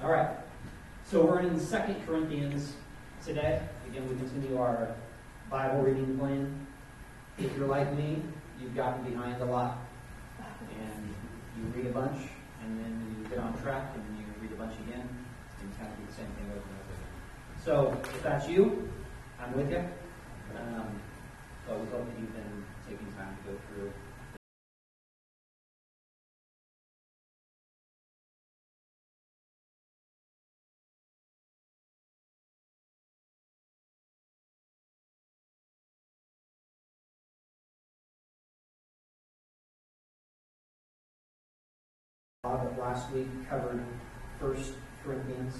All right. So we're in Second Corinthians today. Again, we continue our Bible reading plan. If you're like me, you've gotten behind a lot. And you read a bunch, and then you get on track, and then you read a bunch again, and you kind of do the same thing over and over again. So if that's you, I'm with you. Um, so we hope that you've been taking time to go through But last week covered First Corinthians,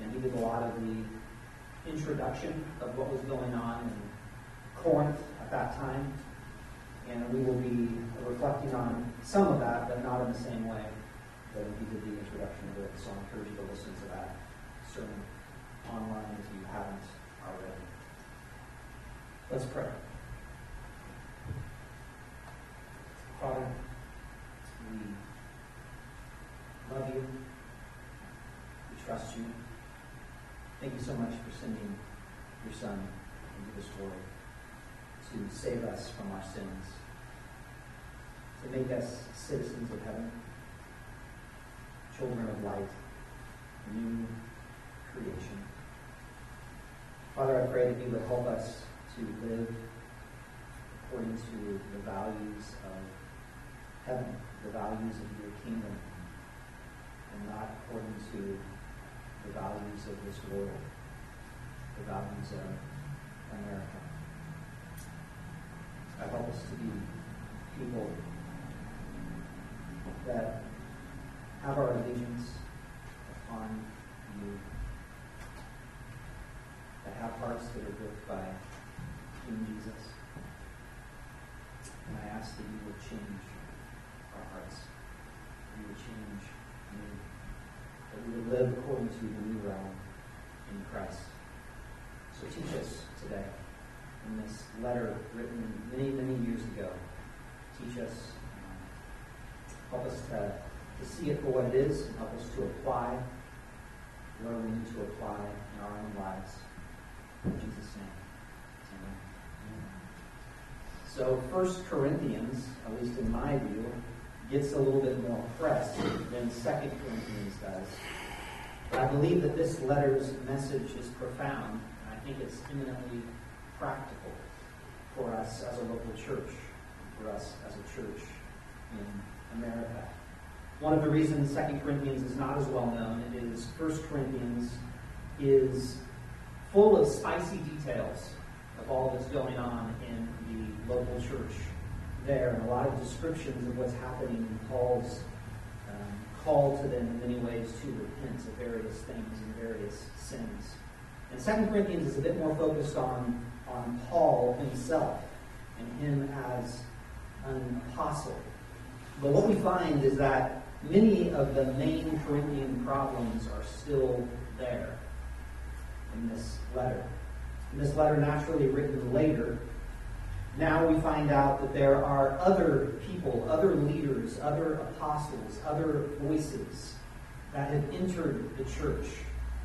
and he did a lot of the introduction of what was going on in Corinth at that time. And we will be reflecting on some of that, but not in the same way that he did the introduction of it. So I encourage you to listen to that sermon online if you haven't already. Let's pray. Father, we love you. We trust you. Thank you so much for sending your Son into this world to save us from our sins, to make us citizens of heaven, children of light, new creation. Father, I pray that you would help us to live according to the values of heaven, the values of your kingdom and not according to the values of this world, the values of America. I help us to be people that have our allegiance upon you, that have hearts that are built by King Jesus. And I ask that you would change our hearts. You would change that we would live according to the new realm in Christ. So teach us today in this letter written many, many years ago. Teach us, um, help us to, to see it for what it is, and help us to apply where we need to apply in our own lives. In Jesus' name. Amen. So First Corinthians, at least in my view, gets a little bit more press than Second Corinthians does. But I believe that this letter's message is profound, and I think it's eminently practical for us as a local church, for us as a church in America. One of the reasons Second Corinthians is not as well known is First Corinthians is full of spicy details of all that's going on in the local church there and a lot of descriptions of what's happening in Paul's um, call to them in many ways to repent of various things and various sins. And Second Corinthians is a bit more focused on, on Paul himself and him as an apostle. But what we find is that many of the main Corinthian problems are still there in this letter. And this letter, naturally written later, now we find out that there are other people, other leaders, other apostles, other voices that have entered the church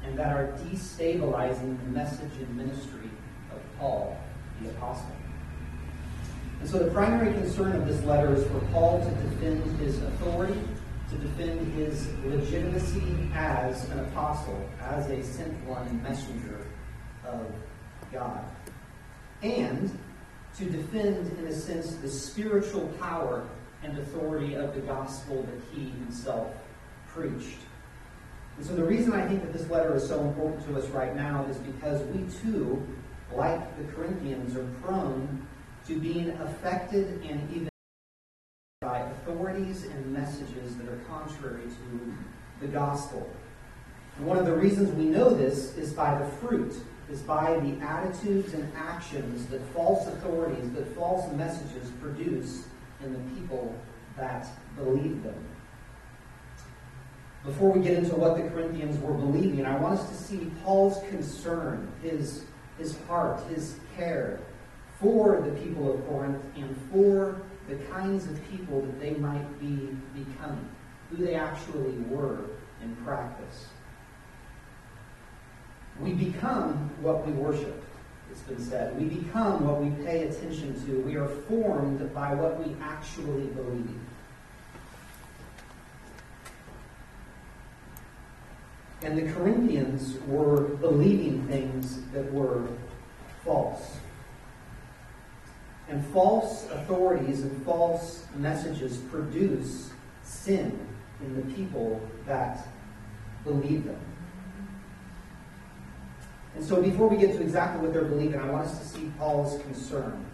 and that are destabilizing the message and ministry of Paul, the apostle. And so the primary concern of this letter is for Paul to defend his authority, to defend his legitimacy as an apostle, as a sent one messenger of God. And to defend, in a sense, the spiritual power and authority of the gospel that he himself preached. And so the reason I think that this letter is so important to us right now is because we too, like the Corinthians, are prone to being affected and even by authorities and messages that are contrary to the gospel. And one of the reasons we know this is by the fruit is by the attitudes and actions that false authorities, that false messages produce in the people that believe them. Before we get into what the Corinthians were believing, I want us to see Paul's concern, his, his heart, his care for the people of Corinth and for the kinds of people that they might be becoming, who they actually were in practice. We become what we worship, it's been said. We become what we pay attention to. We are formed by what we actually believe. And the Corinthians were believing things that were false. And false authorities and false messages produce sin in the people that believe them. And so before we get to exactly what they're believing, I want us to see Paul's concern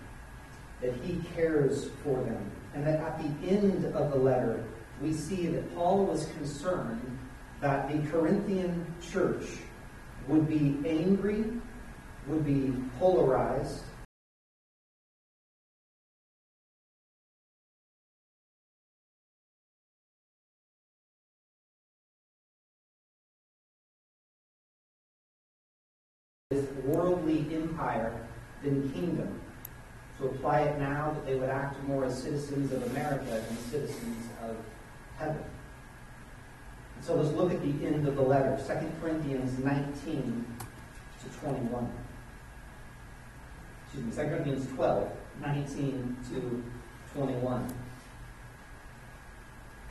that he cares for them. And that at the end of the letter, we see that Paul was concerned that the Corinthian church would be angry, would be polarized, than kingdom. To apply it now, that they would act more as citizens of America than citizens of heaven. And so let's look at the end of the letter, 2 Corinthians 19 to 21. Excuse me, 2 Corinthians 12, 19 to 21.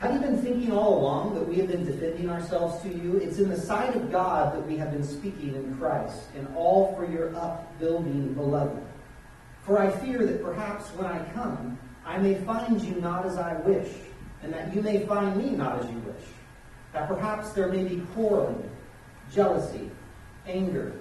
Have you been thinking all along that we have been defending ourselves to you? It's in the sight of God that we have been speaking in Christ, and all for your upbuilding, beloved. For I fear that perhaps when I come, I may find you not as I wish, and that you may find me not as you wish. That perhaps there may be quarreling, jealousy, anger,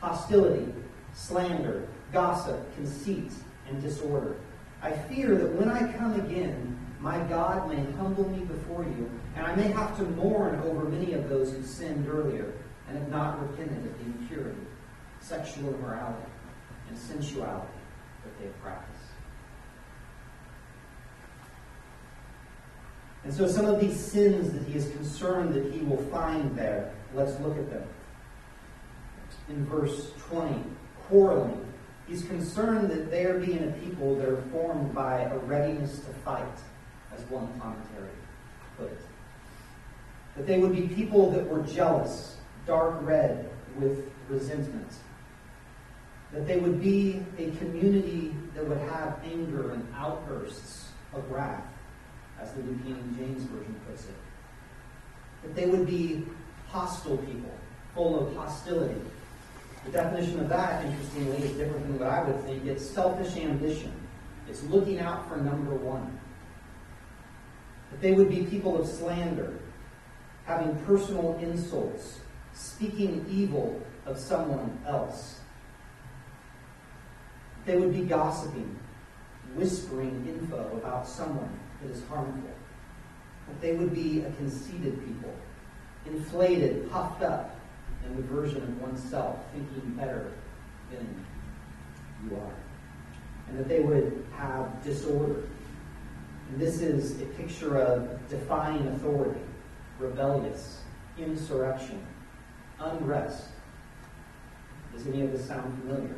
hostility, slander, gossip, conceit, and disorder. I fear that when I come again, my God may humble me before you, and I may have to mourn over many of those who sinned earlier and have not repented of the impurity, sexual immorality, and sensuality that they have practiced. And so some of these sins that he is concerned that he will find there, let's look at them. In verse 20, quarreling. He's concerned that they are being a people that are formed by a readiness to fight as one commentary put it. That they would be people that were jealous, dark red with resentment. That they would be a community that would have anger and outbursts of wrath, as the New King James Version puts it. That they would be hostile people, full of hostility. The definition of that, interestingly, is different than what I would think. It's selfish ambition. It's looking out for number one. They would be people of slander, having personal insults, speaking evil of someone else. They would be gossiping, whispering info about someone that is harmful. They would be a conceited people, inflated, puffed up in the version of oneself, thinking better than you are. And that they would have disorder this is a picture of defying authority, rebellious, insurrection, unrest. Does any of this sound familiar?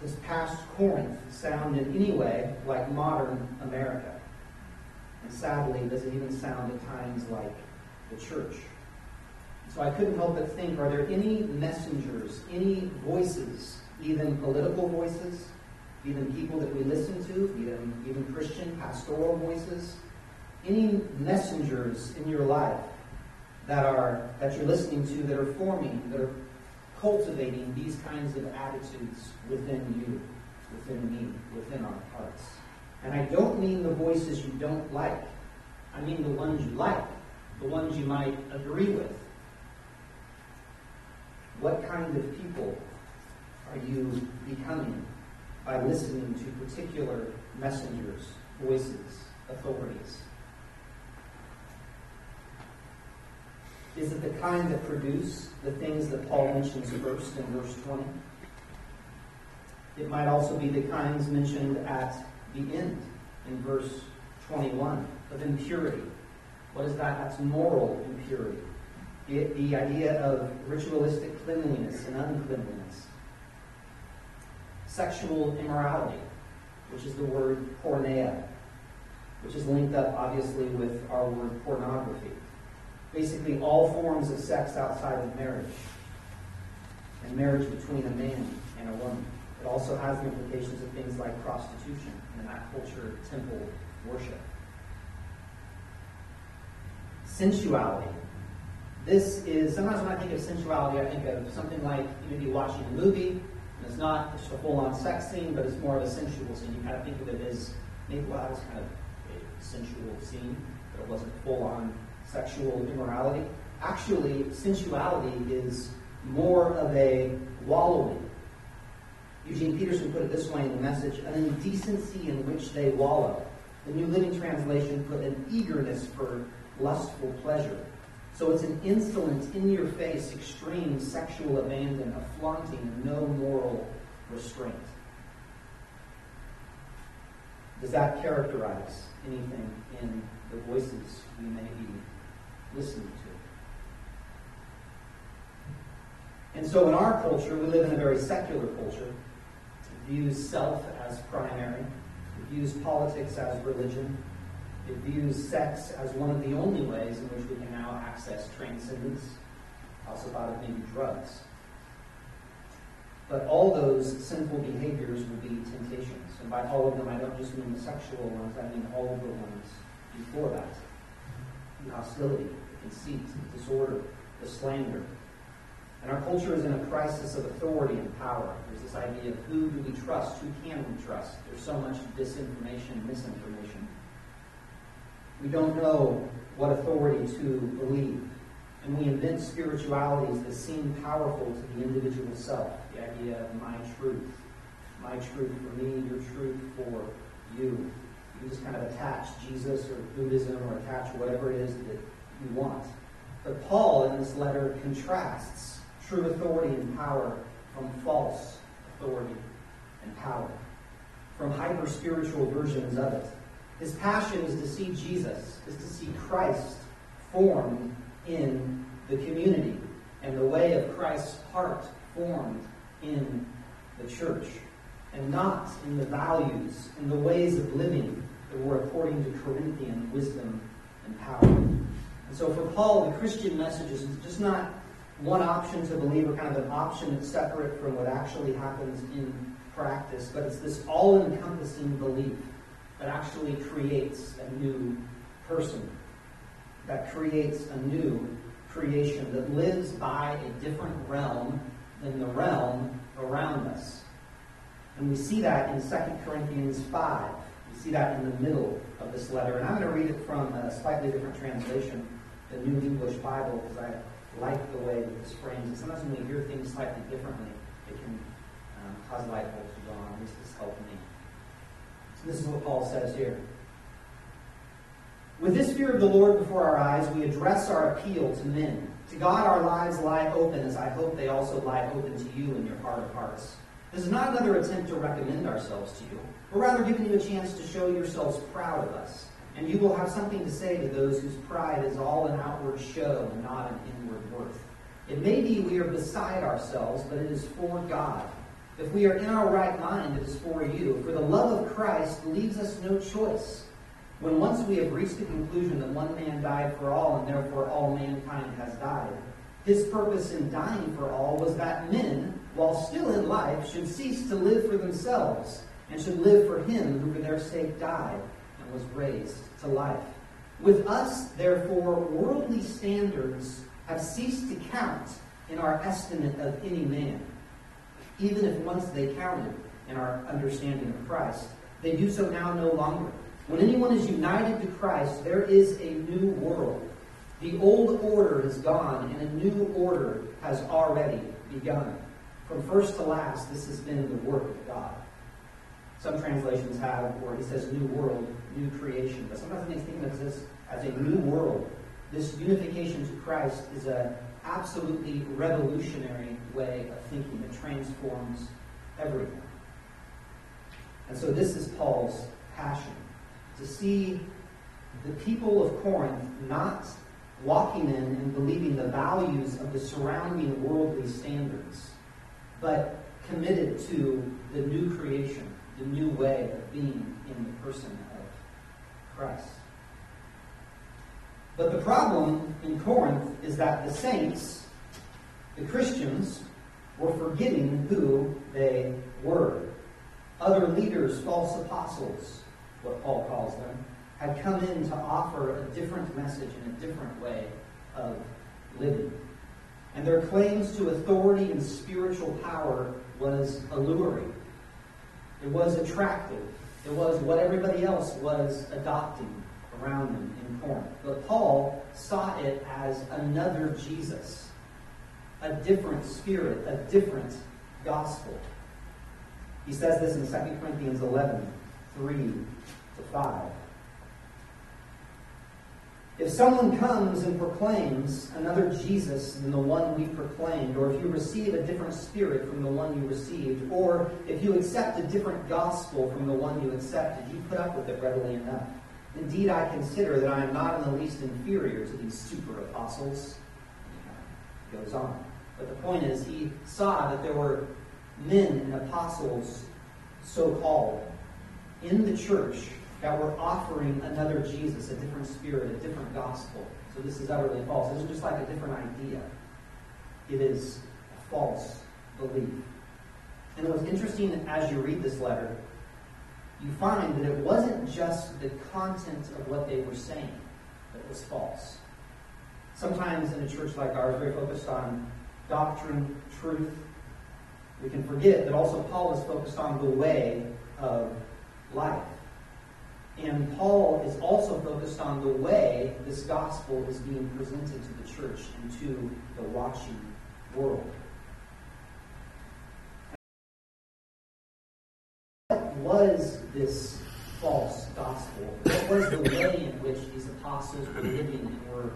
Does past Corinth sound in any way like modern America? And sadly, does it even sound at times like the church? So I couldn't help but think are there any messengers, any voices, even political voices, even people that we listen to, even, even Christian pastoral voices, any messengers in your life that are that you're listening to that are forming, that are cultivating these kinds of attitudes within you, within me, within our hearts. And I don't mean the voices you don't like. I mean the ones you like, the ones you might agree with. What kind of people are you becoming by listening to particular messengers, voices, authorities? Is it the kind that produce the things that Paul mentions first in verse 20? It might also be the kinds mentioned at the end in verse 21 of impurity. What is that? That's moral impurity. The, the idea of ritualistic cleanliness and uncleanliness sexual immorality, which is the word porneia, which is linked up obviously with our word pornography. basically all forms of sex outside of marriage and marriage between a man and a woman. It also has the implications of things like prostitution and that culture, temple worship. Sensuality. This is, sometimes when I think of sensuality, I think of something like maybe watching a movie, and it's not just a full on sex scene, but it's more of a sensual scene. You kind of think of it as maybe, well, that was kind of a sensual scene, but it wasn't full on sexual immorality. Actually, sensuality is more of a wallowing. Eugene Peterson put it this way in the message an indecency in which they wallow. The New Living Translation put an eagerness for lustful pleasure. So it's an insolent, in your face, extreme sexual abandon, a flaunting, no moral restraint. Does that characterize anything in the voices we may be listening to? And so in our culture, we live in a very secular culture. It views self as primary. It views politics as religion. It views sex as one of the only ways in which we can now access transcendence. Also thought of drugs. But all those sinful behaviors will be temptations. And by all of them, I don't just mean the sexual ones, I mean all of the ones before that. The hostility, the conceit, the disorder, the slander, and our culture is in a crisis of authority and power. There's this idea of who do we trust? Who can we trust? There's so much disinformation, and misinformation. We don't know what authority to believe. And we invent spiritualities that seem powerful to the individual self. The idea of my truth. My truth for me, your truth for you. You just kind of attach Jesus or Buddhism or attach whatever it is that you want. But Paul in this letter contrasts true authority and power from false authority and power, from hyper spiritual versions of it. His passion is to see Jesus, is to see Christ formed in the community and the way of Christ's heart formed in the church, and not in the values and the ways of living that were according to Corinthian wisdom and power. And so for Paul, the Christian message is just not one option to believe, or kind of an option that's separate from what actually happens in practice, but it's this all encompassing belief that actually creates a new person, that creates a new creation that lives by a different realm than the realm around us. And we see that in 2 Corinthians 5. We see that in the middle of this letter. And I'm going to read it from a slightly different translation, the New English Bible, because I like the way that this frames and Sometimes when we hear things slightly differently, it can um, cause light bulbs to go on. At least it's helped me. This is what Paul says here. With this fear of the Lord before our eyes, we address our appeal to men. To God, our lives lie open, as I hope they also lie open to you in your heart of hearts. This is not another attempt to recommend ourselves to you, but rather giving you a chance to show yourselves proud of us. And you will have something to say to those whose pride is all an outward show and not an inward worth. It may be we are beside ourselves, but it is for God. If we are in our right mind, it is for you. For the love of Christ leaves us no choice. When once we have reached the conclusion that one man died for all, and therefore all mankind has died, his purpose in dying for all was that men, while still in life, should cease to live for themselves, and should live for him who for their sake died and was raised to life. With us, therefore, worldly standards have ceased to count in our estimate of any man. Even if once they counted in our understanding of Christ, they do so now no longer. When anyone is united to Christ, there is a new world. The old order is gone, and a new order has already begun. From first to last, this has been the work of God. Some translations have where he says new world, new creation. But sometimes makes think of this as a new world. This unification to Christ is an absolutely revolutionary way of thinking. that transforms everything. And so this is Paul's passion to see the people of Corinth not walking in and believing the values of the surrounding worldly standards, but committed to the new creation, the new way of being in the person of Christ. But the problem in Corinth is that the saints, the Christians, were forgetting who they were. Other leaders, false apostles, what Paul calls them, had come in to offer a different message and a different way of living. And their claims to authority and spiritual power was alluring. It was attractive. It was what everybody else was adopting around them in Corinth. But Paul saw it as another Jesus, a different spirit, a different gospel. He says this in 2 Corinthians 11 3 to 5. If someone comes and proclaims another Jesus than the one we proclaimed, or if you receive a different spirit from the one you received, or if you accept a different gospel from the one you accepted, you put up with it readily enough. Indeed, I consider that I am not in the least inferior to these super apostles. He goes on. But the point is, he saw that there were men and apostles, so called, in the church that were offering another Jesus, a different spirit, a different gospel. So this is utterly false. This is just like a different idea. It is a false belief. And what's interesting as you read this letter, you find that it wasn't just the content of what they were saying that was false. Sometimes in a church like ours, very focused on doctrine, truth, we can forget that also Paul is focused on the way of life. And Paul is also focused on the way this gospel is being presented to the church and to the watching world. What was this false gospel? What was the way in which these apostles were living and were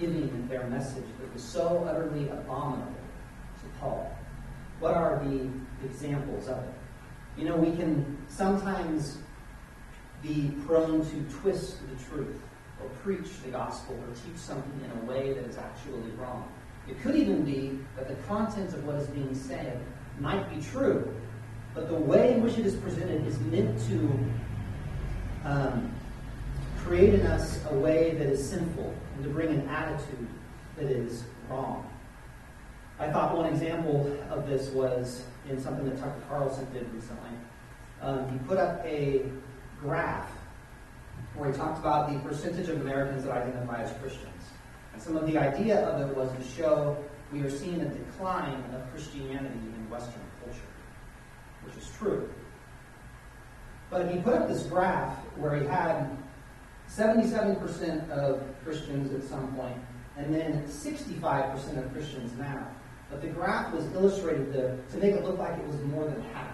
giving their message that was so utterly abominable to Paul? What are the examples of it? You know, we can sometimes be prone to twist the truth or preach the gospel or teach something in a way that is actually wrong. It could even be that the content of what is being said might be true, but the way in which it is presented is meant to um, create in us a way that is sinful and to bring an attitude that is wrong. I thought one example of this was in something that Tucker Carlson did recently. Um, he put up a graph where he talked about the percentage of Americans that identify as Christians. And some of the idea of it was to show we are seeing a decline of Christianity in Western culture, which is true. But he put up this graph where he had 77% of Christians at some point, and then 65% of Christians now. But the graph was illustrated to, to make it look like it was more than half.